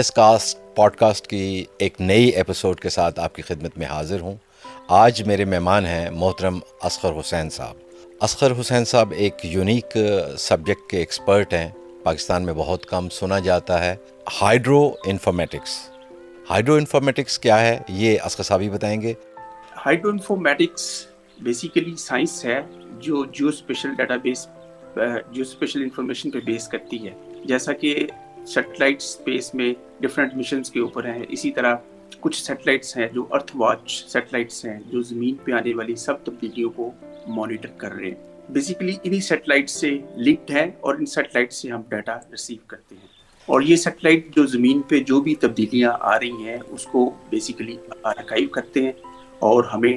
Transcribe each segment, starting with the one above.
Indus cost pod cost کی ایک نئی ایپیسوڈ کے ساتھ آپ کی خدمت میں حاضر ہوں۔ آج میرے مہمان ہیں محترم اسخر حسین صاحب۔ اسخر حسین صاحب ایک یونیک سبجیکٹ کے ایکسپرٹ ہیں۔ پاکستان میں بہت کم سنا جاتا ہے۔ ہائیڈرو انفارمیٹکس ہائیڈرو انفارمیٹکس کیا ہے؟ یہ اسخر صاحب ہی بتائیں گے۔ ہائیڈرو انفارمیٹکس بیسیکلی سائنس ہے جو geo spatial data base geo spatial information پہ بیس کرتی ہے۔ جیسا کہ سیٹلائٹ اسپیس میں ڈفرینٹ مشنس کے اوپر ہیں۔ اسی طرح کچھ سیٹلائٹس ہیں جو ارتھ واچ سیٹلائٹس ہیں جو زمین پہ آنے والی سب تبدیلیوں کو مانیٹر کر رہے ہیں۔ بیسیکلی انہی سیٹلائٹ سے لنکڈ ہے اور ان سیٹلائٹ سے ہم ڈیٹا ریسیو کرتے ہیں۔ اور یہ سیٹلائٹ جو زمین پہ جو بھی تبدیلیاں آ رہی ہیں اس کو بیسیکلی آرکائیو کرتے ہیں اور ہمیں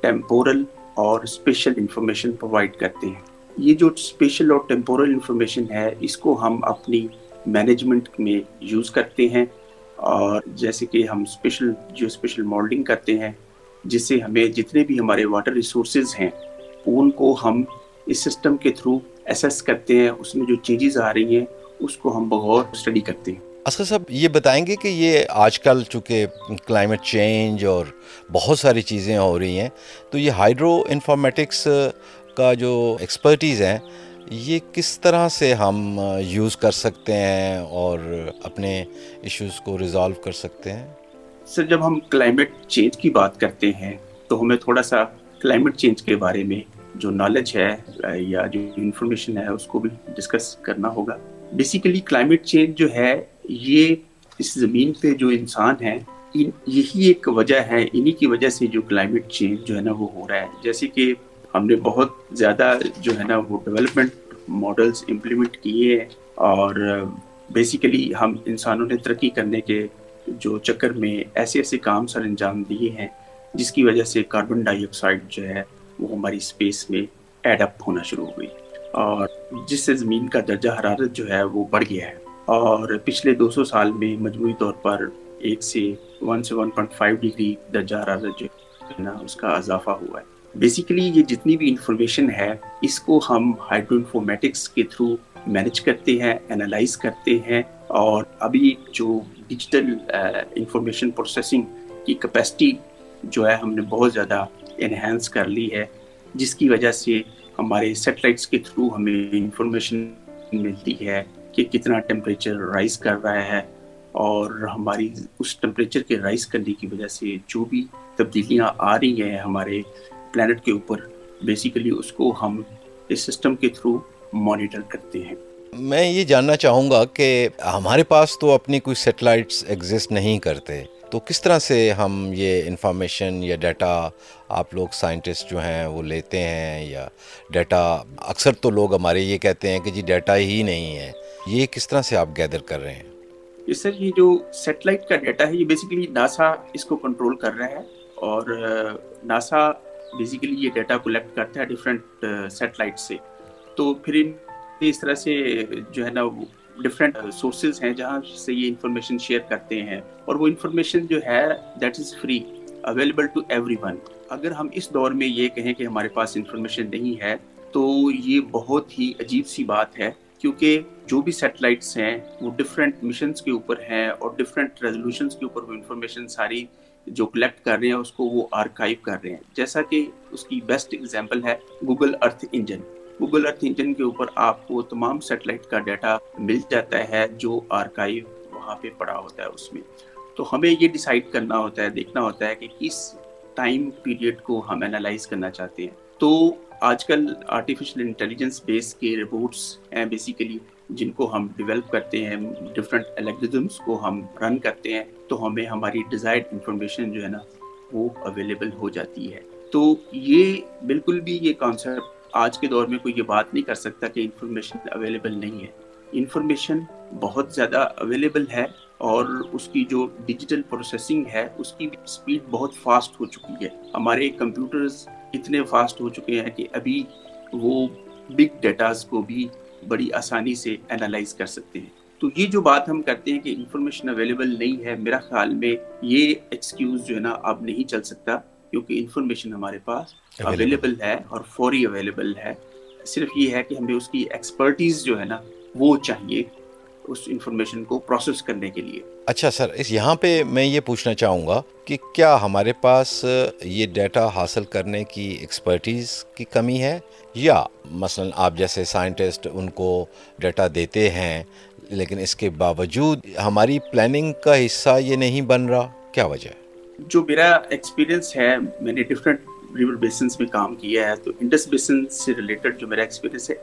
ٹیمپورل اور اسپیشل انفارمیشن پرووائڈ کرتے ہیں۔ یہ جو اسپیشل اور ٹیمپورل انفارمیشن ہے اس کو ہم اپنی مینجمنٹ میں یوز کرتے ہیں اور جیسے کہ ہم اسپیشل جو اسپیشل مالڈنگ کرتے ہیں، جس سے ہمیں جتنے بھی ہمارے واٹر ریسورسز ہیں، ان کو ہم اس سسٹم کے تھرو اسیس کرتے ہیں، اس میں جو چینجز آ رہی ہیں، اس کو ہم بہت اسٹڈی کرتے ہیں۔ اسکر صاحب، یہ بتائیں گے کہ یہ آج کل چونکہ کلائمیٹ چینج اور بہت ساری چیزیں ہو رہی ہیں، تو یہ ہائیڈرو انفارمیٹکس کا جو ایکسپرٹیز ہیں یہ کس طرح سے ہم یوز کر سکتے ہیں اور اپنے ایشوز کو ریزالو کر سکتے ہیں؟ سر، جب ہم کلائمیٹ چینج کی بات کرتے ہیں، تو ہمیں تھوڑا سا کلائمیٹ چینج کے بارے میں جو نالج ہے یا جو انفارمیشن ہے، اس کو بھی ڈسکس کرنا ہوگا۔ بیسیکلی کلائمیٹ چینج جو ہے، یہ اس زمین پہ جو انسان ہیں یہی ایک وجہ ہے، انہی کی وجہ سے جو کلائمیٹ چینج جو ہے نا، وہ ہو رہا ہے۔ جیسے کہ ہم نے بہت زیادہ جو ہے نا وہ ڈیولپمنٹ ماڈلس امپلیمنٹ کیے ہیں اور بیسیکلی ہم انسانوں نے ترقی کرنے کے جو چکر میں ایسے ایسے کام سر انجام دیے ہیں جس کی وجہ سے کاربن ڈائی آکسائڈ جو ہے وہ ہماری اسپیس میں ایڈ اپ ہونا شروع ہو گئی اور جس سے زمین کا درجہ حرارت جو ہے وہ بڑھ گیا ہے اور پچھلے دو سو سال میں مجموعی طور پر ایک سے ون سے ون پوائنٹ فائیو ڈگری درجہ حرارت جو ہے نا اس کا اضافہ ہوا ہے۔ بیسیکلی یہ جتنی بھی انفارمیشن ہے، اس کو ہم ہائیڈرو انفارمیٹکس کے تھرو مینج کرتے ہیں انالائز کرتے ہیں اور ابھی جو ڈیجیٹل انفارمیشن پروسیسنگ کی کیپیسٹی جو ہے، ہم نے بہت زیادہ انہینس کر لی ہے، جس کی وجہ سے ہمارے سیٹلائٹس کے تھرو ہمیں انفارمیشن ملتی ہے کہ کتنا ٹیمپریچر رائز کر رہا ہے اور ہماری اس ٹیمپریچر کے رائز کرنے کی وجہ سے جو بھی تبدیلیاں آ رہی ہیں ہمارے پلانٹ کے اوپر. بیسیکلی اس کو ہم اس سسٹم کے تھرو مانیٹر کرتے ہیں. میں یہ جاننا چاہوں گا کہ ہمارے پاس تو اپنی کوئی سیٹلائٹس ایگزسٹ نہیں کرتے. تو کس طرح سے ہم یہ انفارمیشن یا ڈیٹا آپ لوگ سائنٹسٹ جو ہیں وہ لیتے ہیں یا ڈیٹا اکثر تو لوگ ہمارے یہ کہتے ہیں کہ جی ڈیٹا ہی نہیں ہے. یہ کس طرح سے آپ گیدر کر رہے ہیں؟ سر یہ جو سیٹلائٹ کا ڈیٹا ہے یہ بیسیکلی ناسا اس کو کنٹرول کر رہا ہے اور ناسا بیسیکلی یہ ڈیٹا کولیکٹ کرتا ہے ڈفرینٹ سیٹلائٹ uh, سے۔ تو پھر اس طرح سے جو ہے نا ڈفرینٹ سورسز uh, ہیں جہاں سے یہ انفارمیشن شیئر کرتے ہیں۔ اور وہ انفارمیشن جو ہے that is free available to everyone اگر ہم اس دور میں یہ کہیں کہ ہمارے پاس انفارمیشن نہیں ہے، تو یہ بہت ہی عجیب سی بات ہے۔ کیونکہ جو بھی سیٹلائٹس ہیں، وہ ڈفرینٹ مشنس کے اوپر ہیں اور ڈفرینٹ ریزولوشنس کے اوپر وہ انفارمیشن ساری جو کلیکٹ کر رہے ہیں، اس کو وہ آرکائیو کر رہے ہیں۔ جیسا کہ اس کی بیسٹ اگزامپل ہے Google Earth engine Google Earth engine کے اوپر آپ کو تمام سیٹلائٹ کا ڈیٹا مل جاتا ہے جو آرکائیو وہاں پہ پڑا ہوتا ہے اس میں۔ تو ہمیں یہ ڈیسائیڈ کرنا ہوتا ہے، دیکھنا ہوتا ہے کہ کس ٹائم پیریڈ کو ہم انالائز کرنا چاہتے ہیں۔ تو آج کل آرٹیفیشل انٹیلیجنس بیس کے رپورٹس ہیں بیسیکلی جن کو ہم ڈیولپ کرتے ہیں ڈفرینٹ الگریزمس کو ہم رن کرتے ہیں، تو ہمیں ہماری ڈیزائرڈ انفارمیشن جو ہے نا، وہ اویلیبل ہو جاتی ہے۔ تو یہ بالکل بھی یہ کانسیپٹ آج کے دور میں کوئی یہ بات نہیں کر سکتا کہ انفارمیشن اویلیبل نہیں ہے۔ انفارمیشن بہت زیادہ اویلیبل ہے اور اس کی جو ڈیجیٹل پروسیسنگ ہے، اس کی اسپیڈ بہت فاسٹ ہو چکی ہے۔ ہمارے کمپیوٹرز اتنے فاسٹ ہو چکے ہیں کہ ابھی وہ بگ ڈیٹاز کو بھی بڑی آسانی سے انالائز کر سکتے ہیں۔ تو یہ جو بات ہم کرتے ہیں کہ انفارمیشن اویلیبل نہیں ہے میرا خیال میں یہ ایکسکیوز جو ہے نا اب نہیں چل سکتا کیونکہ انفارمیشن ہمارے پاس اویلیبل ہے اور فوری اویلیبل ہے۔ صرف یہ ہے کہ ہمیں اس کی ایکسپرٹیز جو ہے نا وہ چاہیے۔ اس انفارمیشن کو پروسیس کرنے کے لیے۔ اچھا سر اس یہاں پہ میں یہ پوچھنا چاہوں گا کہ کیا ہمارے پاس یہ ڈیٹا حاصل کرنے کی ایکسپرٹیز کی کمی ہے؟ یا مثلا آپ جیسے سائنٹسٹ ان کو ڈیٹا دیتے ہیں لیکن اس کے باوجود ہماری پلاننگ کا حصہ یہ نہیں بن رہا کیا وجہ ہے؟ جو میرا ایکسپیرینس ہے میں نے ڈفرینٹ ریور بیسنس میں کام کیا ہے، تو انڈس بیسن سے ریلیٹڈ جو میرا ایکسپیرینس ہے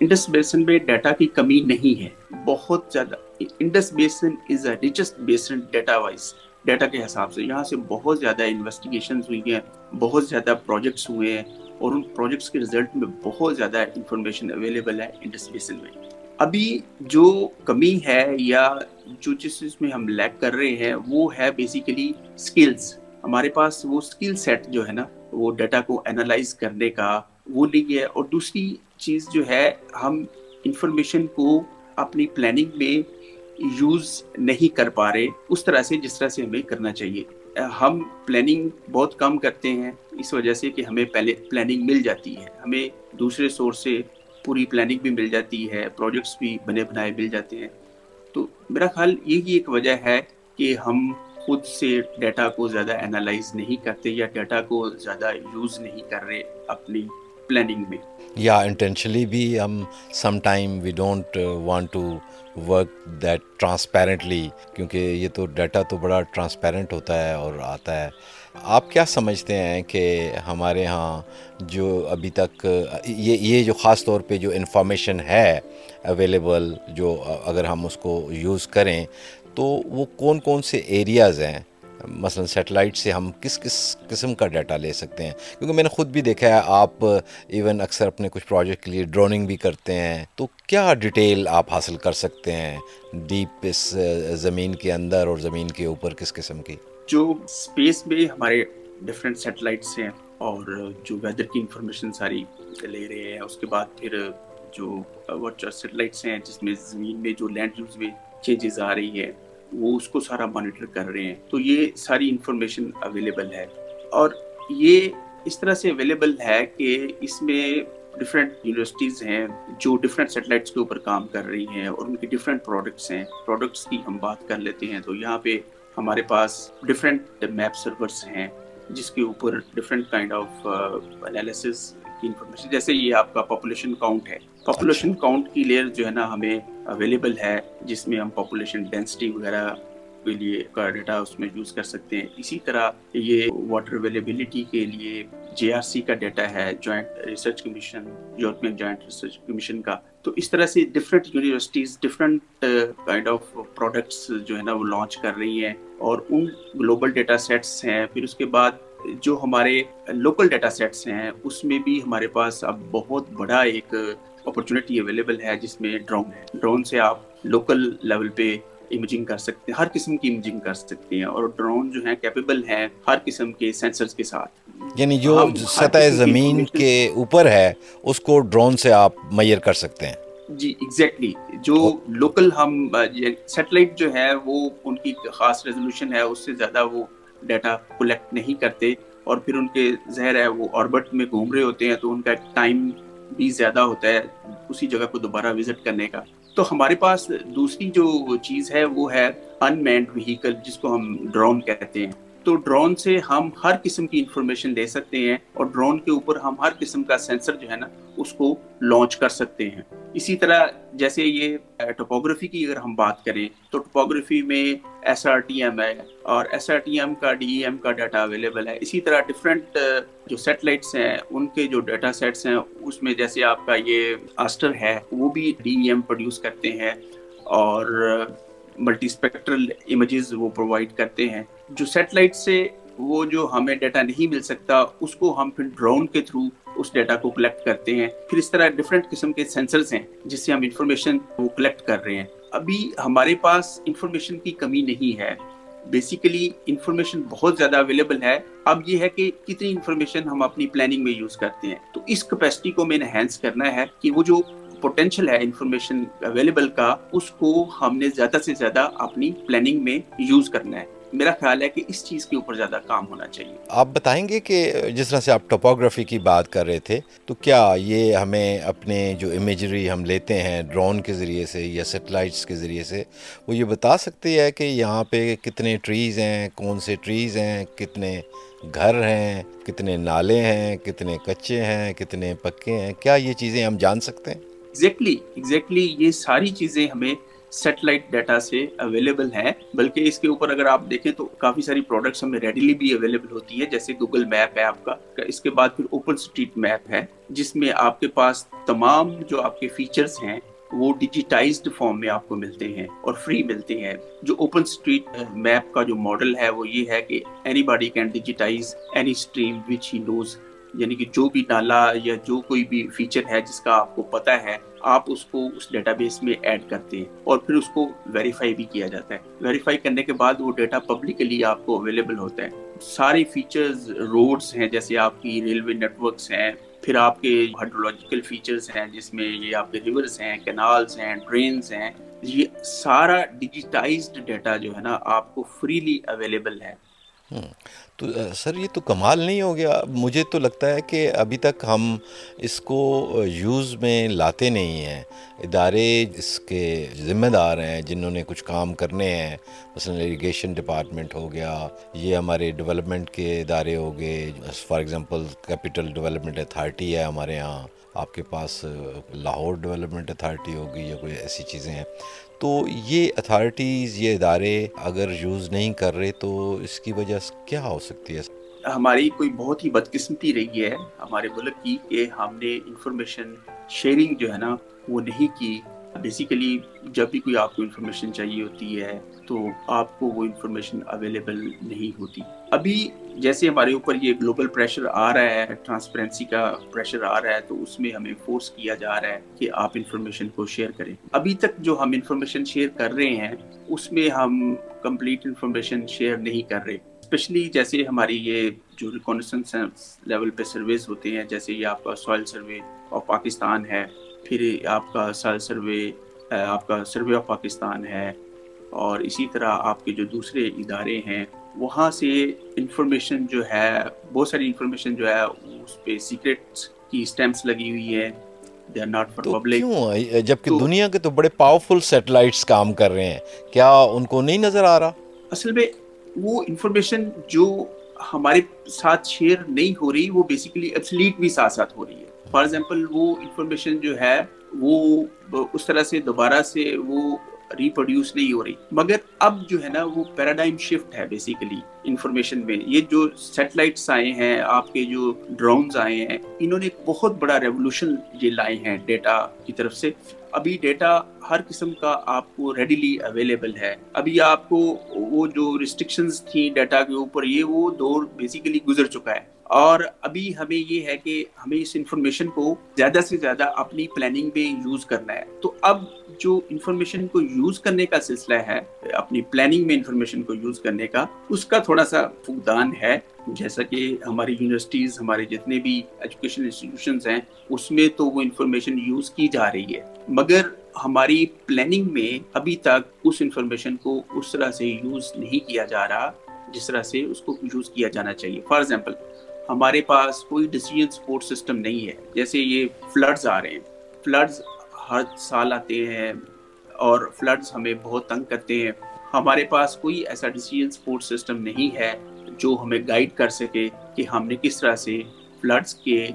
انڈس بیسن میں ڈیٹا کی کمی نہیں ہے۔ بہت زیادہ۔ Indus basin is a richest basin data wise data کے حساب سے۔ یہاں سے بہت زیادہ انویسٹیگیشنز ہوئی ہیں، بہت زیادہ پروجیکٹس ہوئے ہیں۔ اور ان پروجیکٹس کے رزلٹ میں بہت زیادہ انفارمیشن اویلیبل ہے انڈس بیسن میں۔ ابھی جو کمی ہے یا جو جس چیز میں ہم لیک کر رہے ہیں، وہ ہے بیسیکلی اسکلس ہمارے پاس وہ اسکل سیٹ جو ہے نا وہ ڈیٹا کو انالائز کرنے کا وہ نہیں ہے۔ اور دوسری چیز جو ہے، ہم انفارمیشن کو اپنی پلاننگ میں یوز نہیں کر پا رہے۔ اس طرح سے، جس طرح سے ہمیں کرنا چاہیے۔ ہم پلاننگ بہت کم کرتے ہیں۔ اس وجہ سے کہ ہمیں پہلے پلاننگ مل جاتی ہے۔ ہمیں دوسرے سورس سے پوری پلاننگ بھی مل جاتی ہے۔ پروجیکٹس بھی بنے بنائے مل جاتے ہیں۔ تو میرا خیال یہی ایک وجہ ہے کہ ہم خود سے ڈیٹا کو زیادہ انالائز نہیں کرتے یا ڈیٹا کو زیادہ یوز نہیں کر رہے اپنی پلاننگ میں۔ یا انٹینشنلی بھی ہم some time we don't want to work that transparently کیونکہ یہ تو ڈیٹا تو بڑا ٹرانسپیرنٹ ہوتا ہے اور آتا ہے۔ آپ کیا سمجھتے ہیں کہ ہمارے ہاں جو ابھی تک uh, یہ یہ جو خاص طور پہ جو انفارمیشن ہے اویلیبل جو uh, اگر ہم اس کو یوز کریں تو وہ کون کون سے ایریاز ہیں؟ مثلا سیٹلائٹ سے ہم کس کس قسم کا ڈیٹا لے سکتے ہیں؟ کیونکہ میں نے خود بھی دیکھا ہے، آپ ایون اکثر اپنے کچھ پروجیکٹ کے لیے ڈروننگ بھی کرتے ہیں۔ تو کیا ڈیٹیل آپ حاصل کر سکتے ہیں ڈیپ اس زمین کے اندر اور زمین کے اوپر کس قسم کی؟ جو اسپیس میں ہمارے ڈفرینٹ سیٹلائٹس ہیں اور جو ویدر کی انفارمیشن ساری لے رہے ہیں، اس کے بعد پھر جو سیٹلائٹس ہیں، جس میں زمین میں جو لینڈ یوز میں چینجز آ رہی ہے وہ اس کو سارا مانیٹر کر رہے ہیں، تو یہ ساری انفارمیشن اویلیبل ہے۔ اور یہ اس طرح سے اویلیبل ہے کہ اس میں ڈفرینٹ یونیورسٹیز ہیں جو ڈفرینٹ سیٹلائٹس کے اوپر کام کر رہی ہیں اور ان کی ڈفرینٹ پروڈکٹس ہیں۔ پروڈکٹس کی ہم بات کر لیتے ہیں تو یہاں پہ ہمارے پاس ڈفرینٹ میپ سرورس ہیں جس کے اوپر ڈفرینٹ کائنڈ آف انالیسس کی انفارمیشن جیسے یہ آپ کا پاپولیشن کاؤنٹ ہے. پاپولیشن کاؤنٹ کی لیئر جو ہے نا ہمیں اویلیبل ہے جس میں ہم پاپولیشن ڈینسٹی وغیرہ کے لیے کا ڈیٹا اس میں یوز کر سکتے ہیں. اسی طرح یہ واٹر اویلیبلٹی کے لیے جے آر سی کا ڈیٹا ہے joint research commission European joint research commission کا. تو اس طرح سے different universities different kind of products جو ہے نا وہ لانچ کر رہی ہیں اور ان گلوبل ڈیٹا سیٹس ہیں. پھر اس کے بعد جو ہمارے لوکل ڈیٹا سیٹس ہیں اس میں بھی ہمارے پاس اب بہت بڑا ایک اپرچونیٹی اویلیبل ہے جس میں ڈرون ہے۔ ڈرون سے آپ لوکل لیول پہ امیجنگ کر سکتے ہیں ہر قسم کی امیجنگ کر سکتے ہیں۔ اور ڈرون جو ہیں کیپیبل ہیں ہر قسم کے سینسرز کے ساتھ۔ یعنی جو سطح زمین کے اوپر ہے اس کو ڈرون سے آپ میئر کر سکتے ہیں۔ جی ایگزیکٹلی جو لوکل ہم سیٹلائٹ جو ہے وہ ان کی خاص ریزولوشن ہے اس سے زیادہ وہ ڈیٹا کلیکٹ نہیں کرتے اور پھر ان کے زہر ہے وہ آربٹ میں گھوم رہے ہوتے ہیں تو ان کا ٹائم بھی زیادہ ہوتا ہے اسی جگہ کو دوبارہ وزٹ کرنے کا۔ تو ہمارے پاس دوسری جو چیز ہے وہ ہے ان مینڈ وہیکل جس کو ہم ڈرون کہتے ہیں۔ تو ڈرون سے ہم ہر قسم کی انفارمیشن لے سکتے ہیں اور ڈرون کے اوپر ہم ہر قسم کا سینسر جو ہے نا، اس کو لانچ کر سکتے ہیں۔ اسی طرح جیسے یہ ٹوپوگرافی کی اگر ہم بات کریں، تو ٹوپوگرافی میں ایس آر ٹی ایم ہے اور ایس آر ٹی ایم کا ڈی ایم کا ڈیٹا اویلیبل ہے۔ اسی طرح ڈفرینٹ جو سیٹلائٹس ہیں، ان کے جو ڈیٹا سیٹس ہیں، اس میں جیسے آپ کا یہ آسٹر ہے، وہ بھی ڈی ایم پروڈیوس کرتے ہیں۔ اور ملٹی اسپیکٹرل امیجز وہ پرووائڈ کرتے ہیں۔ جو سیٹلائٹ سے وہ جو ہمیں ڈیٹا نہیں مل سکتا، اس کو ہم پھر ڈرون کے تھرو اس ڈیٹا کو کلیکٹ کرتے ہیں۔ پھر اس طرح ڈفرینٹ قسم کے سینسرز ہیں جس سے ہم انفارمیشن وہ کلیکٹ کر رہے ہیں۔ ابھی ہمارے پاس انفارمیشن کی کمی نہیں ہے۔ بیسیکلی انفارمیشن بہت زیادہ اویلیبل ہے۔ اب یہ ہے کہ کتنی انفارمیشن ہم اپنی پلاننگ میں یوز کرتے ہیں۔ تو اس کیپیسٹی کو میں انہینس کرنا ہے کہ وہ جو پوٹینشیل ہے انفارمیشن اویلیبل کا، اس کو ہم نے زیادہ سے زیادہ اپنی پلاننگ میں یوز کرنا ہے۔ میرا خیال ہے کہ اس چیز کے اوپر زیادہ کام ہونا چاہیے۔ آپ بتائیں گے کہ جس طرح سے آپ ٹوپوگرافی کی بات کر رہے تھے، تو کیا یہ ہمیں اپنے جو امیجری ہم لیتے ہیں ڈرون کے ذریعے سے یا سیٹلائٹس کے ذریعے سے، وہ یہ بتا سکتی ہے کہ یہاں پہ کتنے ٹریز ہیں، کون سے ٹریز ہیں، کتنے گھر ہیں، کتنے نالے ہیں، کتنے کچے ہیں، کتنے پکے ہیں؟ کیا یہ چیزیں ہم جان سکتے ہیں؟ ایگزیکٹلی exactly, ایگزیکٹلی exactly یہ ساری چیزیں ہمیں سیٹلائٹ ڈیٹا سے اویلیبل ہیں۔ بلکہ اس کے اوپر اگر آپ دیکھیں تو کافی ساری پروڈکٹس ہمیں ریڈیلی بھی اویلیبل ہوتی ہے جیسے گوگل میپ ہے آپ کا۔ اس کے بعد پھر اوپن اسٹریٹ میپ ہے جس میں آپ کے پاس تمام جو آپ کے فیچرز ہیں وہ ڈیجیٹائزڈ فارم میں آپ کو ملتے ہیں اور فری ملتے ہیں۔ جو اوپن اسٹریٹ میپ کا جو ماڈل ہے وہ یہ ہے کہ anybody can digitise any stream which he knows یعنی کہ جو بھی نالا یا جو کوئی بھی فیچر ہے جس کا آپ کو پتا ہے، آپ اس کو اس ڈیٹا بیس میں ایڈ کرتے ہیں اور پھر اس کو ویریفائی بھی کیا جاتا ہے۔ ویریفائی کرنے کے بعد وہ ڈیٹا پبلکلی آپ کو اویلیبل ہوتا ہے۔ سارے فیچرز روڈز ہیں، جیسے آپ کی ریلوے نیٹورکس ہیں، پھر آپ کے ہائیڈرولوجیکل فیچرز ہیں، جس میں یہ آپ کے ریورز ہیں کینالز ہیں ڈرینز ہیں۔ یہ سارا ڈیجیٹائزڈ ڈیٹا جو ہے نا، آپ کو فریلی اویلیبل ہے۔ تو سر یہ تو کمال نہیں ہو گیا۔ مجھے تو لگتا ہے کہ ابھی تک ہم اس کو یوز میں لاتے نہیں ہیں۔ ادارے اس کے ذمہ دار ہیں، جنہوں نے کچھ کام کرنے ہیں۔ مثلا اریگیشن ڈپارٹمنٹ ہو گیا، یہ ہمارے ڈیولپمنٹ کے ادارے ہو گئے۔ For example capital development authority ہے ہمارے یہاں۔ آپ کے پاس لاہور ڈیولپمنٹ اتھارٹی ہوگی یا کوئی ایسی چیزیں ہیں، تو یہ اتھارٹیز، یہ ادارے اگر یوز نہیں کر رہے تو اس کی وجہ کیا ہو سکتی ہے؟ ہماری کوئی بہت ہی بدقسمتی رہی ہے ہمارے ملک کی کہ ہم نے انفارمیشن شیئرنگ جو ہے نا وہ نہیں کی۔ بیسیکلی جب بھی کوئی آپ کو انفارمیشن چاہیے ہوتی ہے تو آپ کو وہ انفارمیشن اویلیبل نہیں ہوتی۔ ابھی جیسے ہمارے اوپر یہ گلوبل پریشر آ رہا ہے ٹرانسپیرنسی کا پریشر آ رہا ہے، تو اس میں ہمیں فورس کیا جا رہا ہے کہ آپ انفارمیشن کو شیئر کریں۔ ابھی تک جو ہم انفارمیشن شیئر کر رہے ہیں، اس میں ہم کمپلیٹ انفارمیشن شیئر نہیں کر رہے۔ اسپیشلی جیسے ہماری یہ جو ریکونیسنس لیول پہ سرویز ہوتے ہیں، جیسے یہ آپ کا سوائل سروے آف پاکستان ہے، پھر آپ کا سال سروے آپ کا سروے آف پاکستان ہے، اور اسی طرح آپ کے جو دوسرے ادارے ہیں وہاں سے انفارمیشن جو ہے بہت ساری انفارمیشن جو ہے اس پہ سیکرٹ کی اسٹیمپس لگی ہوئی ہے جبکہ دنیا کے تو بڑے پاورفل سیٹلائٹس کام کر رہے ہیں۔ کیا ان کو نہیں نظر آ رہا؟ اصل میں وہ انفارمیشن جو ہمارے ساتھ شیئر نہیں ہو رہی وہ بیسیکلی ایبسلیٹ بھی ساتھ ساتھ ہو رہی ہے۔ فار ایگزامپل وہ انفارمیشن جو ہے وہ اس طرح سے دوبارہ سے وہ ریپروڈیوس نہیں ہو رہی۔ مگر اب جو ہے نا وہ پیراڈائم شفٹ ہے بیسیکلی انفارمیشن میں۔ یہ جو سیٹلائٹس آئے ہیں، آپ کے جو ڈرونز آئے ہیں، انہوں نے ایک بہت بڑا ریولوشن یہ لائے ہیں ڈیٹا کی طرف سے۔ ابھی ڈیٹا ہر قسم کا آپ کو ریڈیلی اویلیبل ہے۔ ابھی آپ کو وہ جو ریسٹرکشنز تھیں ڈیٹا کے اوپر، یہ وہ دور بیسیکلی گزر چکا ہے۔ اور ابھی ہمیں یہ ہے کہ ہمیں اس انفارمیشن کو زیادہ سے زیادہ اپنی پلاننگ میں یوز کرنا ہے۔ تو اب جو انفارمیشن کو یوز کرنے کا سلسلہ ہے، اپنی پلاننگ میں انفارمیشن کو یوز کرنے کا، اس کا تھوڑا سا فقدان ہے۔ جیسا کہ ہماری یونیورسٹیز ہمارے جتنے بھی ایجوکیشن انسٹیٹیوشنز ہیں، اس میں تو وہ انفارمیشن یوز کی جا رہی ہے۔ مگر ہماری پلاننگ میں ابھی تک اس انفارمیشن کو اس طرح سے یوز نہیں کیا جا رہا، جس طرح سے اس کو یوز کیا جانا چاہیے۔ فار ایگزامپل ہمارے پاس کوئی ڈیسیجن سپورٹ سسٹم نہیں ہے۔ جیسے یہ فلڈز آ رہے ہیں۔ فلڈز ہر سال آتے ہیں اور فلڈز ہمیں بہت تنگ کرتے ہیں۔ ہمارے پاس کوئی ایسا ڈیسیجن سپورٹ سسٹم نہیں ہے جو ہمیں گائیڈ کر سکے کہ ہم نے کس طرح سے فلڈز کے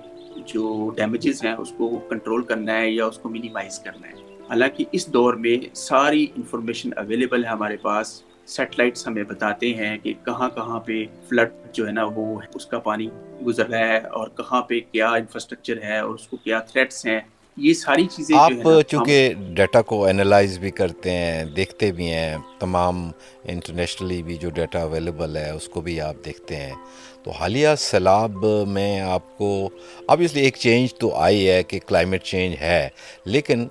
جو ڈیمیجز ہیں اس کو کنٹرول کرنا ہے یا اس کو منیمائز کرنا ہے۔ حالانکہ اس دور میں ساری انفارمیشن اویلیبل ہے ہمارے پاس۔ سیٹلائٹس ہمیں بتاتے ہیں کہ کہاں کہاں پہ فلڈ جو ہے نا وہ اس کا پانی گزر رہا ہے اور کہاں پہ کیا انفراسٹرکچر ہے اور اس کو کیا تھریٹس ہیں۔ یہ ساری چیزیں آپ چونکہ ڈیٹا کو انالائز بھی کرتے ہیں دیکھتے بھی ہیں تمام انٹرنیشنلی بھی جو ڈیٹا اویلیبل ہے اس کو بھی آپ دیکھتے ہیں۔ تو حالیہ سیلاب میں آپ کو آبویسلی ایک چینج تو آئی ہے کہ کلائمیٹ چینج ہے لیکن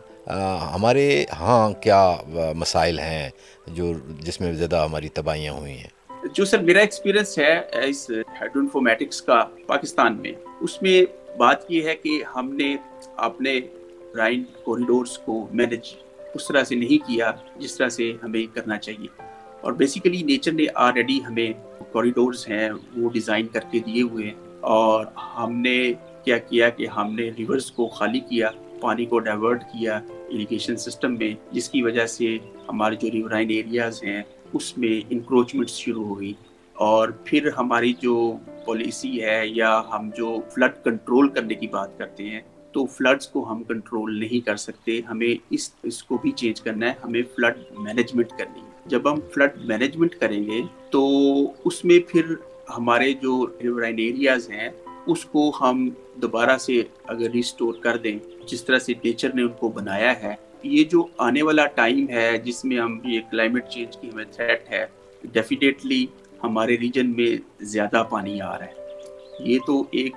ہمارے ہاں کیا مسائل ہیں جو جس میں زیادہ ہماری تباہیاں ہوئی ہیں؟ جو سر میرا ایکسپیرینس ہے اس ہیڈرو انفارمیٹکس کا پاکستان میں اس میں بات یہ ہے کہ ہم نے اپنے رائن کوریڈورس کو مینج اس طرح سے نہیں کیا جس طرح سے ہمیں کرنا چاہیے۔ اور بیسیکلی نیچر نے آلریڈی ہمیں کوریڈورز ہیں، وہ ڈیزائن کر کے دیے ہوئے ہیں۔ اور ہم نے کیا کیا کہ ہم نے ریورس کو خالی کیا، پانی کو ڈائیورٹ کیا اریگیشن سسٹم میں، جس کی وجہ سے ہمارے جو ریورائن ایریاز ہیں، اس میں انکروچمنٹ شروع ہوئی۔ اور پھر ہماری جو پالیسی ہے یا ہم جو فلڈ کنٹرول کرنے کی بات کرتے ہیں، تو فلڈس کو ہم کنٹرول نہیں کر سکتے۔ ہمیں اس اس کو بھی چینج کرنا ہے۔ ہمیں فلڈ مینجمنٹ کرنی ہے۔ جب ہم فلڈ مینجمنٹ کریں گے، تو اس میں پھر ہمارے جو ریورائن ایریاز ہیں، اس کو ہم دوبارہ سے اگر ریسٹور کر دیں، جس طرح سے نیچر نے ان کو بنایا ہے، یہ جو آنے والا ٹائم ہے، جس میں ہم یہ کلائمیٹ چینج کی ہمیں تھریٹ ہے ڈیفینیٹلی ہمارے ریجن میں زیادہ پانی آ رہا ہے۔ یہ تو ایک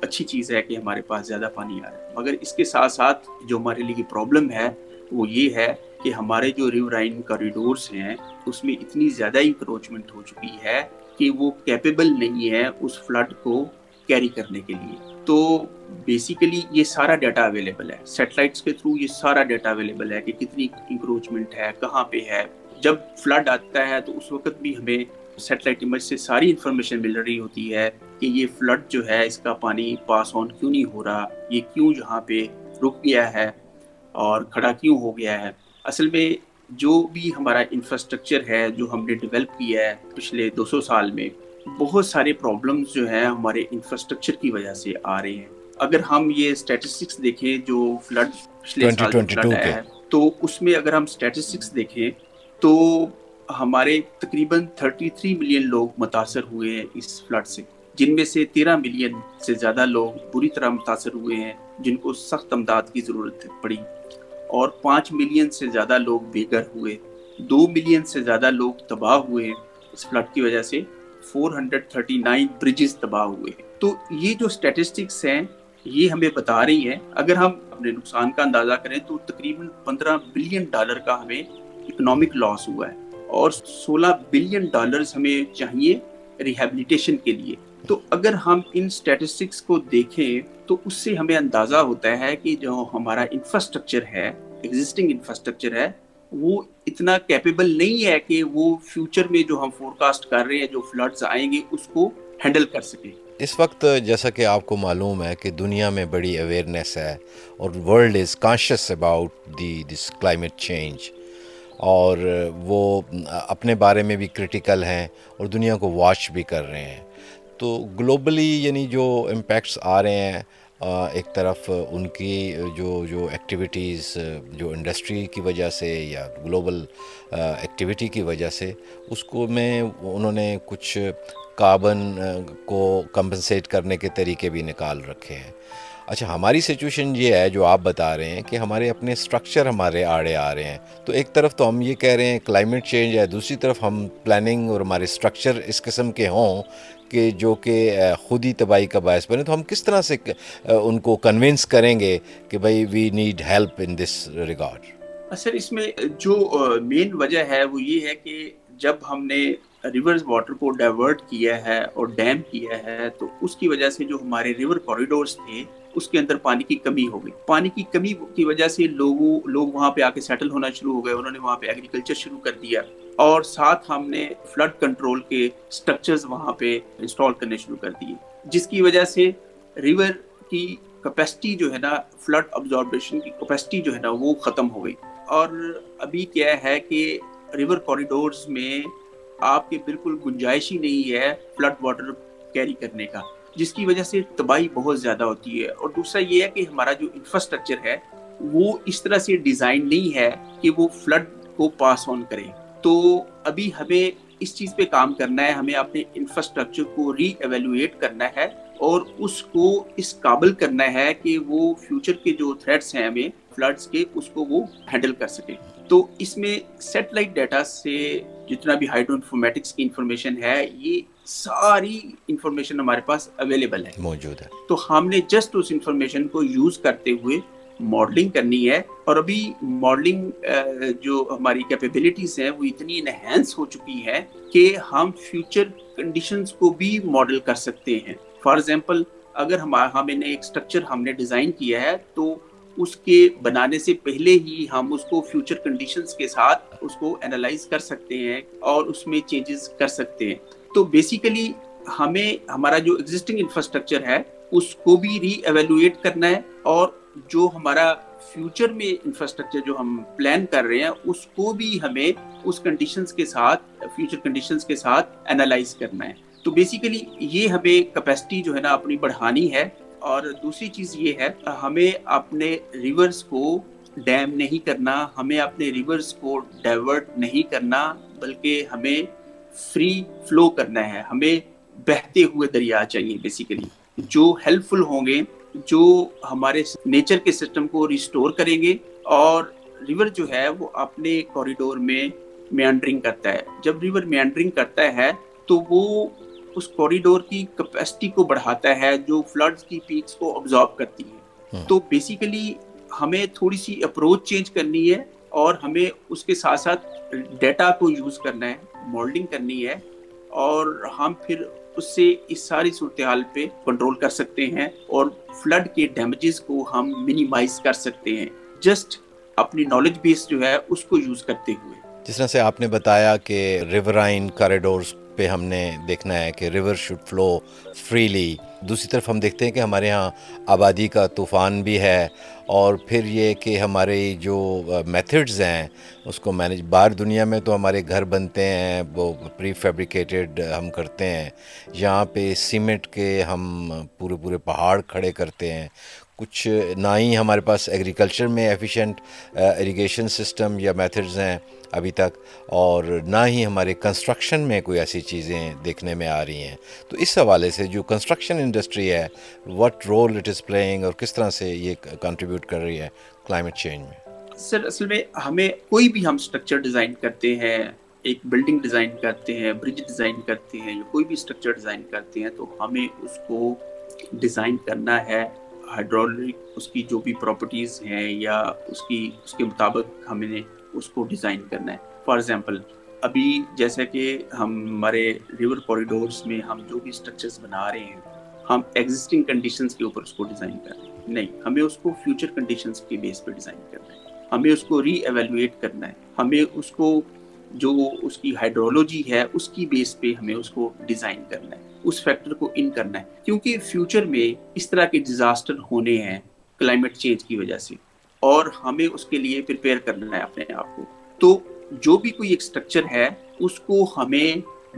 اچھی چیز ہے کہ ہمارے پاس زیادہ پانی آ رہا ہے۔ مگر اس کے ساتھ ساتھ جو ہمارے لیے پرابلم ہے، وہ یہ ہے کہ ہمارے جو ریورائن کوریڈورس ہیں، اس میں اتنی زیادہ انکروچمنٹ ہو چکی ہے کہ وہ کیپیبل نہیں ہے اس فلڈ کو کیری کرنے کے لیے۔ تو بیسیکلی یہ سارا ڈیٹا اویلیبل ہے۔ سیٹلائٹس کے تھرو یہ سارا ڈیٹا اویلیبل ہے کہ کتنی انکروچمنٹ ہے، کہاں پہ ہے۔ جب فلڈ آتا ہے تو اس وقت بھی ہمیں سیٹلائٹ امیج سے ساری انفارمیشن مل رہی ہوتی ہے کہ یہ فلڈ جو ہے، اس کا پانی پاس آن کیوں نہیں ہو رہا؟ یہ کیوں جہاں پہ رک گیا ہے اور کھڑا کیوں ہو گیا ہے؟ اصل میں جو بھی ہمارا انفراسٹرکچر ہے، جو ہم نے ڈیولپ کیا ہے پچھلے دو سو سال میں، بہت سارے پرابلمس جو ہیں ہمارے انفراسٹرکچر کی وجہ سے آ رہے ہیں۔ اگر ہم یہ اسٹیٹسٹکس دیکھیں جو فلڈ پچھلے سال فلڈ آیا ہے، تو اس میں اگر ہم اسٹیٹسٹکس دیکھیں تو ہمارے تقریباً 33 ملین لوگ متاثر ہوئے ہیں اس فلڈ سے، جن میں سے تیرہ ملین سے زیادہ لوگ بری طرح متاثر ہوئے ہیں، جن کو سخت امداد کی ضرورت پڑی۔ اور پانچ ملین سے زیادہ لوگ بے گھر ہوئے۔ دو ملین سے زیادہ لوگ تباہ ہوئے اس فلڈ کی وجہ سے فور ہنڈریڈ تھرٹی نائن تباہ ہوئے تو یہ جو اسٹیٹسٹکس ہیں، یہ ہمیں بتا رہی ہیں۔ اگر ہم اپنے نقصان کا اندازہ کریں تو تقریباً پندرہ بلین ڈالر کا ہمیں اکنامک لاس ہوا ہے۔ اور سولہ بلین ڈالرز ہمیں چاہیے ریہیبلیٹیشن کے لیے۔ تو اگر ہم ان اسٹیٹسٹکس کو دیکھیں تو اس سے ہمیں اندازہ ہوتا ہے کہ جو ہمارا انفراسٹرکچر ہے ایگزسٹنگ انفراسٹرکچر ہے، وہ اتنا کیپیبل نہیں ہے کہ وہ فیوچر میں جو ہم فورکاسٹ کر رہے ہیں، جو فلڈز آئیں گے، اس کو ہینڈل کر سکیں۔ اس وقت جیسا کہ آپ کو معلوم ہے کہ دنیا میں بڑی اویئرنیس ہے اور world is conscious about the this climate change اور وہ اپنے بارے میں بھی کرٹیکل ہیں اور دنیا کو واچ بھی کر رہے ہیں۔ تو گلوبلی یعنی جو امپیکٹس آ رہے ہیں ایک طرف ان کی جو جو ایکٹیویٹیز جو انڈسٹری کی وجہ سے یا گلوبل ایکٹیویٹی کی وجہ سے، اس کو میں انہوں نے کچھ کاربن کو کمپنسیٹ کرنے کے طریقے بھی نکال رکھے ہیں۔ اچھا ہماری سچویشن یہ ہے جو آپ بتا رہے ہیں کہ ہمارے اپنے سٹرکچر ہمارے آڑے آ رہے ہیں۔ تو ایک طرف تو ہم یہ کہہ رہے ہیں کلائمیٹ چینج ہے، دوسری طرف ہم پلاننگ اور ہمارے سٹرکچر اس قسم کے ہوں کہ جو کہ خود ہی تباہی کا باعث بنے۔ تو ہم کس طرح سے ان کو کنونس کریں گے کہ بھائی we need help in this regard اصل اس میں جو مین وجہ ہے وہ یہ ہے کہ جب ہم نے ریورز واٹر کو ڈائیورٹ کیا ہے اور ڈیم کیا ہے تو اس کی وجہ سے جو ہمارے ریور کوریڈورس تھے اس کے اندر پانی کی کمی ہو گئی۔ پانی کی کمی کی وجہ سے لوگوں، لوگ وہاں پہ آ کے سیٹل ہونا شروع ہو گئے۔ انہوں نے وہاں پہ ایگریکلچر شروع کر دیا۔ اور ساتھ ہم نے فلڈ کنٹرول کے سٹرکچرز وہاں پہ انسٹال کرنے شروع کر دیے۔ جس کی وجہ سے ریور کی کیپیسٹی جو ہے نا فلڈ ابزاربیشن کی کیپیسٹی جو ہے نا، وہ ختم ہو گئی۔ اور ابھی کیا ہے کہ ریور کوریڈورز میں آپ کے بالکل گنجائش ہی نہیں ہے فلڈ واٹر کیری کرنے کا۔ جس کی وجہ سے تباہی بہت زیادہ ہوتی ہے اور دوسرا یہ ہے کہ ہمارا جو انفراسٹرکچر ہے، وہ اس طرح سے ڈیزائن نہیں ہے کہ وہ فلڈ کو پاس آن کرے۔ تو ابھی ہمیں اس چیز پہ کام کرنا ہے، ہمیں اپنے انفراسٹرکچر کو ری ایویلویٹ کرنا ہے اور اس کو، اس قابل کرنا ہے کہ وہ فیوچر کے جو تھریٹس ہیں ہمیں فلڈس کے، اس کو وہ ہینڈل کر سکے۔ تو اس میں سیٹلائٹ ڈیٹا سے جتنا بھی ہائیڈرو انفارمیٹکس کی انفارمیشن ہے یہ ساری انفارمیشن ہمارے پاس اویلیبل ہے۔ موجود ہے۔ تو ہم نے جسٹ اس انفارمیشن کو یوز کرتے ہوئے ماڈلنگ کرنی ہے۔ اور ابھی ماڈلنگ جو ہماری کیپیبلٹیز ہیں وہ اتنی انہینس ہو چکی ہے کہ ہم فیوچر کنڈیشنز کو بھی ماڈل کر سکتے ہیں۔ فار ایگزامپل اگر ہم نے ایک اسٹرکچر ہم نے ڈیزائن کیا ہے تو اس کے بنانے سے پہلے ہی ہم اس کو فیوچر کنڈیشنز کے ساتھ اس کو انالائز کر سکتے ہیں اور اس میں چینجز کر سکتے ہیں۔ تو بیسیکلی ہمیں ہمارا جو ایگزسٹنگ انفراسٹرکچر ہے، اس کو بھی ری ایویلویٹ کرنا ہے اور جو ہمارا فیوچر میں انفراسٹرکچر جو ہم پلان کر رہے ہیں، اس کو بھی ہمیں اس کنڈیشنز کے ساتھ فیوچر کنڈیشنز کے ساتھ انالائز کرنا ہے۔ تو بیسیکلی یہ ہمیں کیپیسٹی جو ہے نا اپنی بڑھانی ہے۔ اور دوسری چیز یہ ہے، ہمیں اپنے ریورز کو ڈیم نہیں کرنا، ہمیں اپنے ریورز کو ڈائیورٹ نہیں کرنا، بلکہ ہمیں فری فلو کرنا ہے، ہمیں بہتے ہوئے دریا چاہیے بیسیکلی جو ہیلپ فل ہوں گے، جو ہمارے نیچر کے سسٹم کو ریسٹور کریں گے اور ریور جو ہے، وہ اپنے کوریڈور میں میانڈرنگ کرتا ہے۔ جب ریور میانڈرنگ کرتا ہے، تو وہ اس کوریڈور کی کیپیسٹی کو بڑھاتا ہے جو فلڈز کی پیکس کو ابزارب کرتی ہے. تو بیسیکلی ہمیں تھوڑی سی اپروچ چینج کرنی ہے اور ہمیں اس کے ساتھ ساتھ ڈیٹا کو یوز کرنا ہے مولڈنگ کرنی ہے اور ہم پھر اس سے اس ساری صورتحال پہ کنٹرول کر سکتے ہیں اور فلڈ کے ڈیمیجز کو ہم منیمائز کر سکتے ہیں. جسٹ اپنی نالج بیس جو ہے اس کو یوز کرتے ہوئے. جس طرح سے آپ نے بتایا کہ ریورائن کاریڈورز پہ ہم نے دیکھنا ہے کہ ریور شوڈ فلو فریلی دوسری طرف ہم دیکھتے ہیں کہ ہمارے ہاں آبادی کا طوفان بھی ہے اور پھر یہ کہ ہمارے جو میتھڈز ہیں، اس کو مینج باہر دنیا میں تو ہمارے گھر بنتے ہیں، وہ پری فیبریکیٹڈ ہم کرتے ہیں۔ یہاں پہ سیمنٹ کے ہم پورے پورے پہاڑ کھڑے کرتے ہیں۔ کچھ نہ ہی ہمارے پاس ایگریکلچر میں ایفیشینٹ اریگیشن سسٹم یا میتھڈز ہیں۔ ابھی تک اور نہ ہی ہمارے کنسٹرکشن میں کوئی ایسی چیزیں دیکھنے میں آ رہی ہیں۔ تو اس حوالے سے جو کنسٹرکشن انڈسٹری ہے what role it is playing اور کس طرح سے یہ کنٹریبیوٹ کر رہی ہے کلائمیٹ چینج میں؟ سر، اصل میں ہمیں کوئی بھی ہم اسٹرکچر ڈیزائن کرتے ہیں، ایک بلڈنگ ڈیزائن کرتے ہیں برج ڈیزائن کرتے ہیں، یا کوئی بھی اسٹرکچر ڈیزائن کرتے ہیں، تو ہمیں اس کو ڈیزائن کرنا ہے۔ ہائیڈرولک اس کی جو بھی پراپرٹیز ہیں یا اس کی، اس کے مطابق ہمیں اس کو ڈیزائن کرنا ہے. فار ایگزامپل ابھی جیسے کہ ہم ہمارے ریور کوریڈورس میں ہم جو بھی اسٹرکچرس بنا رہے ہیں، ہم ایگزسٹنگ کنڈیشنس کے اوپر اس کو ڈیزائن کر رہے ہیں. نہیں، ہمیں اس کو فیوچر کنڈیشنس کے بیس پہ ڈیزائن کرنا ہے. ہمیں اس کو ری ایویلویٹ کرنا ہے. ہمیں اس کو جو اس کی ہائیڈرولوجی ہے، اس کی بیس پہ ہمیں اس کو ڈیزائن کرنا ہے. اس فیکٹر کو ان کرنا ہے. کیونکہ فیوچر میں اس طرح کے ڈیزاسٹر ہونے ہیں کلائمیٹ چینج کی وجہ سے. اور ہمیں اس کے لیے پریپیئر کرنا ہے اپنے آپ کو۔ تو جو بھی کوئی ایک اسٹرکچر ہے، اس کو ہمیں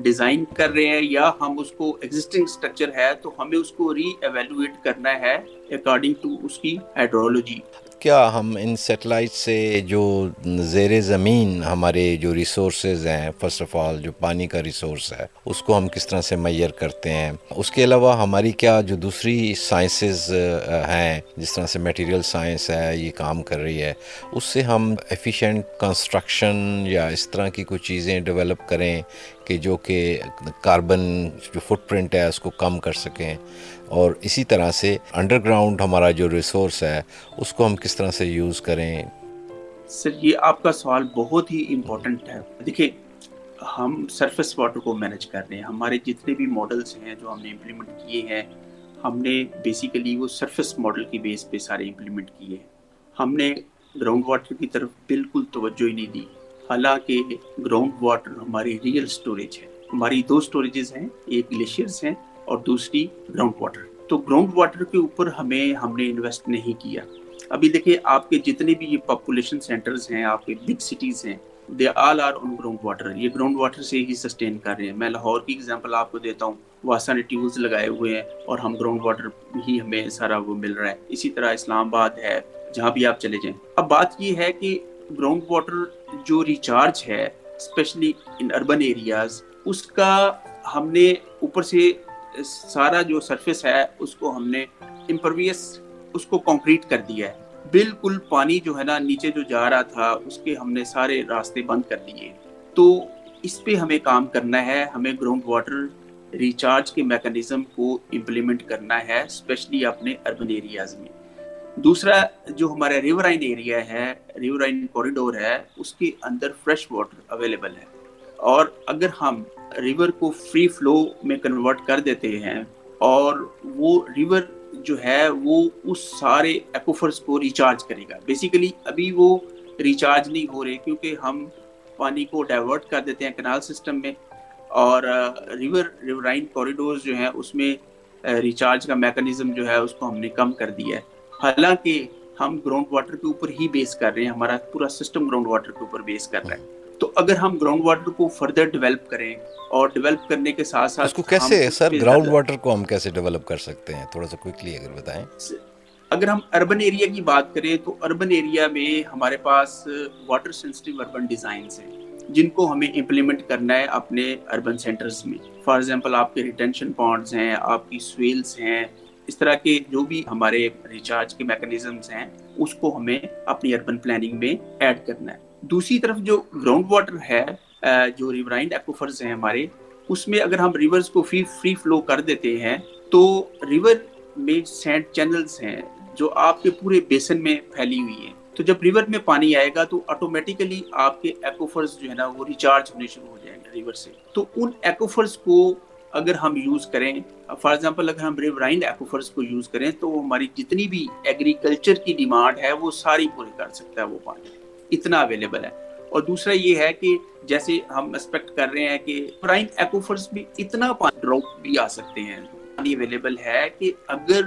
ڈیزائن کر رہے ہیں یا ہم اس کو ایگزسٹنگ اسٹرکچر ہے، تو ہمیں اس کو ری ایویلویٹ کرنا ہے اکارڈنگ ٹو اس کی ہائیڈرولوجی کیا ہم ان سیٹلائٹ سے جو زیر زمین ہمارے جو ریسورسز ہیں فرسٹ آف آل جو پانی کا ریسورس ہے، اس کو ہم کس طرح سے میئر کرتے ہیں؟ اس کے علاوہ ہماری کیا جو دوسری سائنسز ہیں، جس طرح سے میٹیریل سائنس ہے، یہ کام کر رہی ہے، اس سے ہم ایفیشینٹ کنسٹرکشن یا اس طرح کی کوئی چیزیں ڈیولپ کریں کہ جو کہ کاربن جو فٹ پرنٹ ہے، اس کو کم کر سکیں۔ اور اسی طرح سے انڈر گراؤنڈ ہمارا جو ریسورس ہے، اس کو ہم کس طرح سے یوز کریں؟ سر، یہ آپ کا سوال بہت ہی امپورٹنٹ ہے۔ دیکھیں، ہم سرفیس واٹر کو مینج کر رہے ہیں۔ ہمارے جتنے بھی ماڈلس ہیں جو ہم نے امپلیمنٹ کیے ہیں، ہم نے بیسیکلی وہ سرفیس ماڈل کی بیس پہ سارے امپلیمنٹ کیے ہیں۔ ہم نے گراؤنڈ واٹر کی طرف بالکل توجہ ہی نہیں دی۔ حالانکہ گراؤنڈ واٹر ہماری ریئل سٹوریج ہے۔ ہماری دو سٹوریجز ہیں، ایک گلیشیئرس ہیں اور دوسری گراؤنڈ واٹر تو گراؤنڈ واٹر کے اوپر ہمیں ہم نے انویسٹ نہیں کیا. ابھی دیکھیں آپ کے جتنے بھی یہ پاپولیشن سینٹرز ہیں، آپ کے بگ سٹیز ہیں they all are on ground water یہ گراؤنڈ واٹر سے ہی سسٹین کر رہے ہیں. میں لاہور کی ایگزامپل آپ کو دیتا ہوں. واسا نے ٹیوبز لگائے ہوئے ہیں اور ہم گراؤنڈ واٹر ہی ہمیں سارا وہ مل رہا ہے. اسی طرح اسلام آباد ہے، جہاں بھی آپ چلے جائیں۔ اب بات یہ ہے کہ گراؤنڈ واٹر جو ریچارج ہے اسپیشلی ان اربن ایریاز اس کا ہم نے اوپر سے سارا جو سرفیس ہے، اس کو ہم نے امپرویس اس کو کانکریٹ کر دیا ہے۔ بالکل پانی جو ہے نا، نیچے جو جا رہا تھا، اس کے ہم نے سارے راستے بند کر دیے۔ تو اس پہ ہمیں کام کرنا ہے، ہمیں گراؤنڈ واٹر ریچارج کے میکانزم کو امپلیمنٹ کرنا ہے اسپیشلی اپنے اربن ایریاز میں۔ دوسرا جو ہمارا ریورائن ایریا ہے ریورائن کوریڈور ہے، اس کے اندر فریش واٹر اویلیبل ہے۔ اور اگر ہم ریور کو فری فلو میں کنورٹ کر دیتے ہیں اور وہ ریور جو ہے وہ اس سارے ایکوفرس کو ریچارج کرے گا۔ بیسیکلی ابھی وہ ریچارج نہیں ہو رہے کیونکہ ہم پانی کو ڈائیورٹ کر دیتے ہیں کنال سسٹم میں اور ریور ریورائن کوریڈورز جو ہیں اس میں ریچارج کا میکانزم جو ہے اس کو ہم نے کم کر دیا ہے۔ حالانکہ ہم گراؤنڈ واٹر کے اوپر ہی بیس کر رہے ہیں، ہمارا پورا سسٹم گراؤنڈ واٹر کے اوپر بیس کر رہا ہے۔ تو اگر ہم گراؤنڈ واٹر کو فردر ڈیولپ کریں اور ڈیولپ کرنے کے ساتھ ساتھ اس کو کیسے سر گراؤنڈ واٹر کو ہم کیسے ڈیولپ کر سکتے ہیں؟ تھوڑا سا کوئکلی اگر بتائیں۔ اگر ہم اربن ایریا کی بات کریں تو اربن ایریا میں ہمارے پاس واٹر سینسٹیو اربن ڈیزائنس ہیں جن کو ہمیں امپلیمنٹ کرنا ہے اپنے اربن سینٹرز میں۔ فار ایگزامپل آپ کے ریٹینشن پوائنٹس ہیں آپ کی سویلس ہیں اس طرح کے جو بھی ہمارے ریچارج کے میکنزمس ہیں اس کو ہمیں اپنی اربن پلاننگ میں ایڈ کرنا ہے۔ دوسری طرف جو گراؤنڈ واٹر ہے جو ریورائنڈ ایکوفرز ہیں ہمارے، اس میں اگر ہم ریورز کو فری فری فلو کر دیتے ہیں، تو ریور میں سینڈ چینلز ہیں جو آپ کے پورے بیسن میں پھیلی ہوئی ہیں۔ تو جب ریور میں پانی آئے گا، تو آٹومیٹیکلی آپ کے ایکوفرز جو ہے نا، وہ ریچارج ہونے شروع ہو جائیں گے ریور سے۔ تو ان ایکوفرز کو اگر ہم یوز کریں فار ایگزامپل اگر ہم ریورائنڈ ایکوفرز کو یوز کریں، تو ہماری جتنی بھی ایگریکلچر کی ڈیمانڈ ہے، وہ ساری پوری کر سکتا ہے وہ پانی۔ اتنا اویلیبل ہے۔ اور دوسرا یہ ہے کہ جیسے ہم ایکسپیکٹ کر رہے ہیں کہ پرائم ایکوفرز بھی اتنا پانی ڈراپ بھی آ سکتے ہیں۔ پانی اویلیبل ہے کہ اگر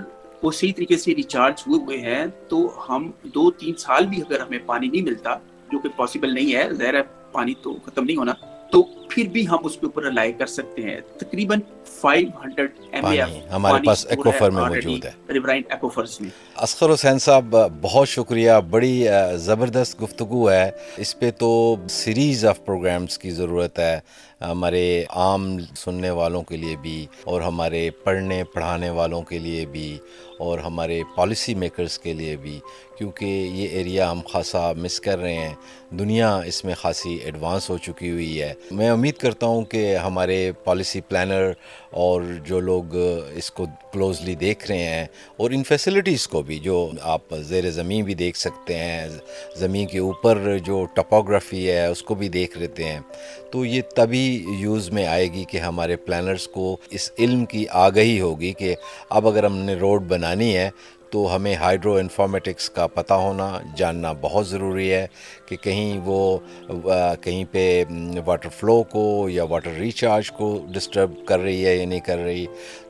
وہ صحیح طریقے سے ریچارج ہوئے ہوئے ہیں تو ہم دو تین سال بھی اگر ہمیں پانی نہیں ملتا، جو کہ پاسبل نہیں ہے، ظاہر ہے پانی تو ختم نہیں ہونا۔ تو پھر بھی ہم اس کے اوپر الائی کر سکتے ہیں۔ تقریباً 500 ایم اے ہمارے پاس ایکوفر میں موجود ہے۔ ریورائنڈ ایکوفرز میں۔ اسخر حسین صاحب بہت شکریہ۔ بڑی زبردست گفتگو ہے۔ اس پہ تو سیریز آف پروگرامز کی ضرورت ہے۔ ہمارے عام سننے والوں کے لیے بھی، اور ہمارے پڑھنے، پڑھانے والوں کے لیے بھی، اور ہمارے پالیسی میکرز کے لیے بھی۔ کیونکہ یہ ایریا ہم خاصا مس کر رہے ہیں۔ دنیا اس میں خاصی ایڈوانس ہو چکی ہوئی ہے۔ میں امید کرتا ہوں کہ ہمارے پالیسی پلانر اور جو لوگ اس کو کلوزلی دیکھ رہے ہیں اور ان فیسلٹیز کو بھی جو آپ زیر زمین بھی دیکھ سکتے ہیں، زمین کے اوپر جو ٹپوگرافی ہے، اس کو بھی دیکھ لیتے ہیں۔ تو یہ تبھی یوز میں آئے گی کہ ہمارے پلانرز کو اس علم کی آگہی ہوگی کہ اب اگر ہم نے روڈ بنانی ہے تو ہمیں ہائیڈرو انفارمیٹکس کا پتہ ہونا جاننا بہت ضروری ہے کہ کہیں وہ کہیں پہ واٹر فلو کو یا واٹر ریچارج کو ڈسٹرب کر رہی ہے یا نہیں کر رہی۔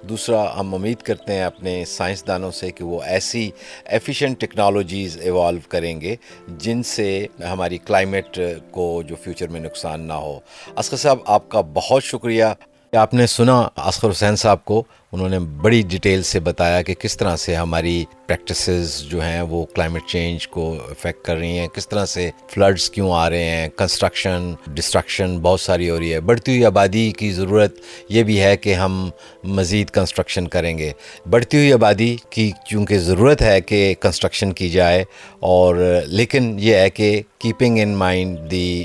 دوسرا، ہم امید کرتے ہیں اپنے سائنسدانوں سے کہ وہ ایسی ایفیشینٹ ٹیکنالوجیز ایوالو کریں گے جن سے ہماری کلائمیٹ کو جو فیوچر میں نقصان نہ ہو۔ اسکر صاحب، آپ کا بہت شکریہ۔ آپ نے سنا اسخر حسین صاحب کو، انہوں نے بڑی ڈیٹیل سے بتایا کہ کس طرح سے ہماری پریکٹسز جو ہیں وہ کلائمیٹ چینج کو افیکٹ کر رہی ہیں، کس طرح سے فلڈز کیوں آ رہے ہیں کنسٹرکشن ڈسٹرکشن بہت ساری ہو رہی ہے۔ بڑھتی ہوئی آبادی کی ضرورت یہ بھی ہے کہ ہم مزید کنسٹرکشن کریں گے۔ بڑھتی ہوئی آبادی کی چونکہ ضرورت ہے کہ کنسٹرکشن کی جائے اور لیکن یہ ہے کہ keeping in mind the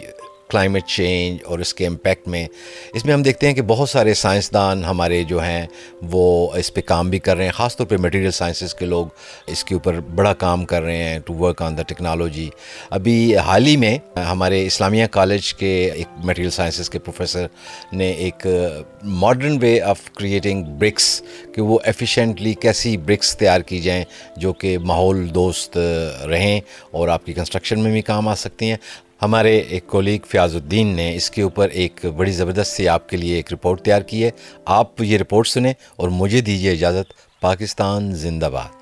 climate change اور اس کے امپیکٹ میں۔ اس میں ہم دیکھتے ہیں کہ بہت سارے سائنسدان ہمارے جو ہیں، وہ اس پہ کام بھی کر رہے ہیں۔ خاص طور پہ میٹیریل سائنسز کے لوگ اس کے اوپر بڑا کام کر رہے ہیں to work on the technology ابھی حال ہی میں ہمارے اسلامیہ کالج کے ایک میٹیریل سائنسز کے پروفیسر نے ایک modern way of creating bricks کہ وہ ایفیشینٹلی کیسی برکس تیار کی جائیں جو کہ ماحول دوست رہیں اور آپ کی کنسٹرکشن میں بھی کام آ سکتی ہیں۔ ہمارے ایک کولیگ فیاض الدین نے اس کے اوپر ایک بڑی زبردست سی آپ کے لیے ایک رپورٹ تیار کی ہے۔ آپ یہ رپورٹ سنیں اور مجھے دیجیے اجازت، پاکستان زندہ باد۔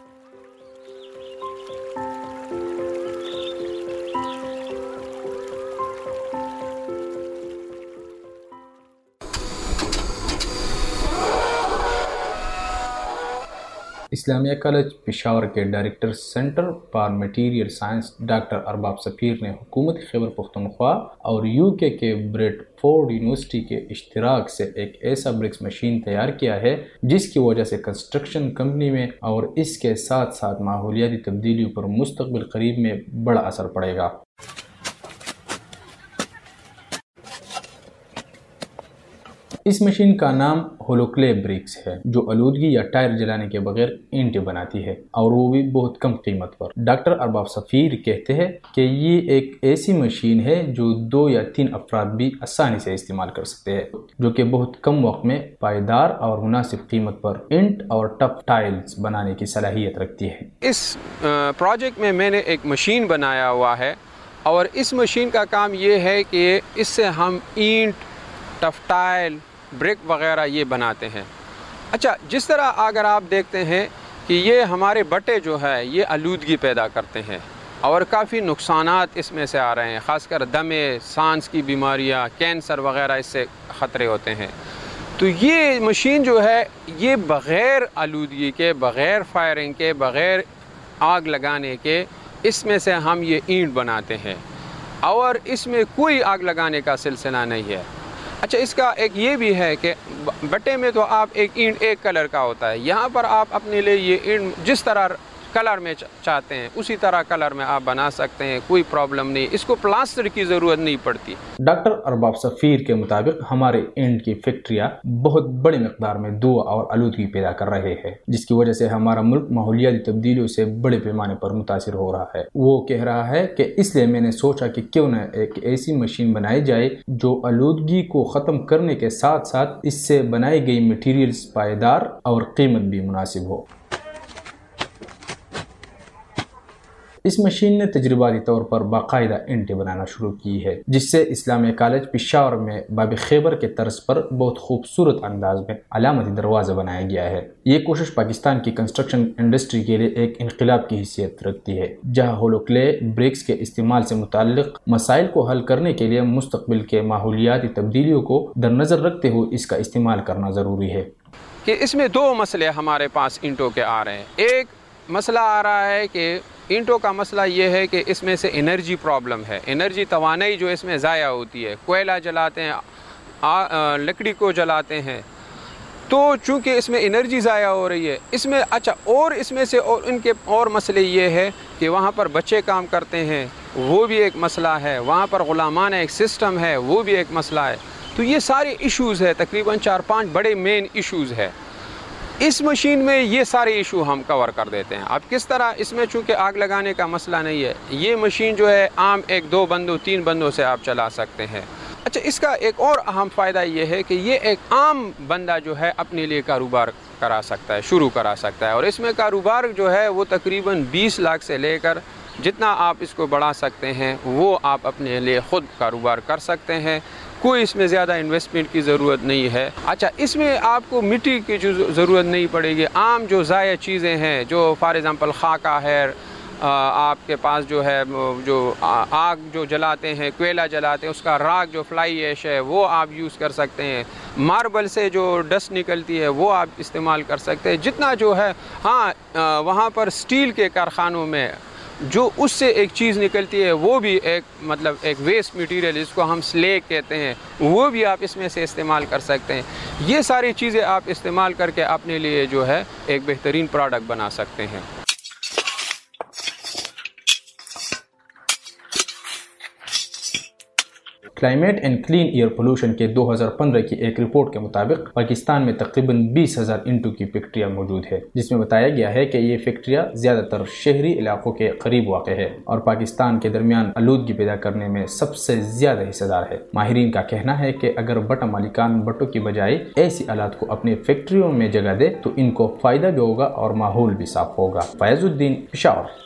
اسلامیہ کالج، پشاور کے director centre for material science doctor Arbab Safir نے حکومت خیبر پختونخوا اور یو کے کے بریڈ فورڈ یونیورسٹی کے اشتراک سے ایک ایسا برکس مشین تیار کیا ہے، جس کی وجہ سے کنسٹرکشن کمپنی میں اور اس کے ساتھ ساتھ ماحولیاتی تبدیلیوں پر مستقبل قریب میں بڑا اثر پڑے گا۔ اس مشین کا نام ہولوکلے بریکس ہے، جو آلودگی یا ٹائر جلانے کے بغیر اینٹیں بناتی ہے، اور وہ بھی بہت کم قیمت پر۔ ڈاکٹر ارباب سفیر کہتے ہیں کہ یہ ایک ایسی مشین ہے جو دو یا تین افراد بھی آسانی سے استعمال کر سکتے ہیں، جو کہ بہت کم وقت میں پائیدار اور مناسب قیمت پر اینٹ اور ٹپ ٹائلز بنانے کی صلاحیت رکھتی ہے۔ اس پروجیکٹ میں میں نے ایک مشین بنایا ہوا ہے، اور اس مشین کا کام یہ ہے کہ اس سے ہم اینٹ ٹفٹائل برک وغیرہ یہ بناتے ہیں۔ اچھا جس طرح اگر آپ دیکھتے ہیں کہ یہ ہمارے بٹے جو ہے، یہ آلودگی پیدا کرتے ہیں اور کافی نقصانات اس میں سے آ رہے ہیں، خاص کر دمے سانس کی بیماریاں، کینسر وغیرہ اس سے خطرے ہوتے ہیں۔ تو یہ مشین جو ہے، یہ بغیر آلودگی کے، بغیر فائرنگ کے، بغیر آگ لگانے کے، اس میں سے ہم یہ اینٹ بناتے ہیں۔ اور اس میں کوئی آگ لگانے کا سلسلہ نہیں ہے۔ اچھا اس کا ایک یہ بھی ہے کہ بٹے میں تو آپ ایک اینٹ، ایک کلر کا ہوتا ہے۔ یہاں پر آپ اپنے لیے یہ اینٹ جس طرح کلر میں چاہتے ہیں۔ اسی طرح کلر میں آپ بنا سکتے ہیں، کوئی پرابلم نہیں۔ اس کو پلاسٹر کی ضرورت نہیں پڑتی۔ ڈاکٹر ارباب سفیر کے مطابق ہمارے اینڈ کی فیکٹریاں بہت بڑی مقدار میں دعا اور آلودگی پیدا کر رہے ہیں، جس کی وجہ سے ہمارا ملک ماحولیاتی تبدیلیوں سے بڑے پیمانے پر متاثر ہو رہا ہے۔ وہ کہہ رہا ہے کہ اس لیے میں نے سوچا کہ کیوں نہ ایک ایسی مشین بنائی جائے جو آلودگی کو ختم کرنے کے ساتھ ساتھ اس سے بنائی گئی مٹیریلز پائیدار اور قیمت بھی مناسب ہو۔ اس مشین نے تجرباتی طور پر باقاعدہ انٹیں بنانا شروع کی ہے، جس سے اسلامیہ کالج پشاور میں باب خیبر کے طرز پر بہت خوبصورت انداز میں علامتی دروازہ بنایا گیا ہے۔ یہ کوشش پاکستان کی کنسٹرکشن انڈسٹری کے لیے ایک انقلاب کی حیثیت رکھتی ہے، جہاں ہولوکلے بریکس کے استعمال سے متعلق مسائل کو حل کرنے کے لیے مستقبل کے ماحولیاتی تبدیلیوں کو در نظر رکھتے ہوئے اس کا استعمال کرنا ضروری ہے۔ کہ اس میں دو مسئلے ہمارے پاس انٹوں کے آ رہے ہیں۔ ایک مسئلہ آ رہا ہے کہ اینٹوں کا مسئلہ یہ ہے کہ اس میں سے انرجی پرابلم ہے۔ انرجی توانائی جو اس میں ضائع ہوتی ہے، کوئلہ جلاتے ہیں لکڑی کو جلاتے ہیں۔ تو چونکہ اس میں انرجی ضائع ہو رہی ہے، اس میں اچھا اور اس میں سے اور ان کے اور مسئلے یہ ہے کہ وہاں پر بچے کام کرتے ہیں۔ وہ بھی ایک مسئلہ ہے۔ وہاں پر غلامان ایک سسٹم ہے، وہ بھی ایک مسئلہ ہے۔ تو یہ سارے ایشوز ہے، تقریباً چار پانچ بڑے مین ایشوز ہے۔ اس مشین میں یہ سارے ایشو ہم کور کر دیتے ہیں۔ اب کس طرح اس میں چونکہ آگ لگانے کا مسئلہ نہیں ہے، یہ مشین جو ہے عام ایک دو بندوں، تین بندوں سے آپ چلا سکتے ہیں۔ اچھا اس کا ایک اور اہم فائدہ یہ ہے کہ یہ ایک عام بندہ جو ہے اپنے لیے کاروبار کرا سکتا ہے، شروع کرا سکتا ہے۔ اور اس میں کاروبار جو ہے وہ تقریباً بیس لاکھ سے لے کر جتنا آپ اس کو بڑھا سکتے ہیں، وہ آپ اپنے لیے خود کاروبار کر سکتے ہیں۔ کوئی اس میں زیادہ انویسٹمنٹ کی ضرورت نہیں ہے۔ اچھا اس میں آپ کو مٹی کی جو ضرورت نہیں پڑے گی۔ عام جو ضائع چیزیں ہیں، جو فار ایگزامپل خاکہ ہے آپ کے پاس جو ہے جو آگ جو جلاتے ہیں، کوئلہ جلاتے ہیں، اس کا راگ جو فلائی ایش ہے، وہ آپ یوز کر سکتے ہیں۔ ماربل سے جو ڈسٹ نکلتی ہے، وہ آپ استعمال کر سکتے ہیں۔ جتنا جو ہے ہاں وہاں پر سٹیل کے کارخانوں میں جو اس سے ایک چیز نکلتی ہے، وہ بھی ایک مطلب ایک ویسٹ میٹیریل اس کو ہم سلیک کہتے ہیں۔ وہ بھی آپ اس میں سے استعمال کر سکتے ہیں۔ یہ ساری چیزیں آپ استعمال کر کے اپنے لیے جو ہے ایک بہترین پروڈکٹ بنا سکتے ہیں۔ Climate and clean air pollution کے دو ہزار پندرہ کی ایک رپورٹ کے مطابق پاکستان میں تقریباً بیس ہزار انٹو کی فیکٹریاں موجود ہے جس میں بتایا گیا ہے کہ یہ فیکٹریاں زیادہ تر شہری علاقوں کے قریب واقع ہے اور پاکستان کے درمیان آلودگی پیدا کرنے میں سب سے زیادہ حصہ دار ہے ماہرین کا کہنا ہے کہ اگر بٹا مالکان بٹوں کی بجائے ایسی آلات کو اپنے فیکٹریوں میں جگہ دے تو ان کو فائدہ بھی ہوگا اور ماحول بھی صاف ہوگا۔ فیض الدین پشاور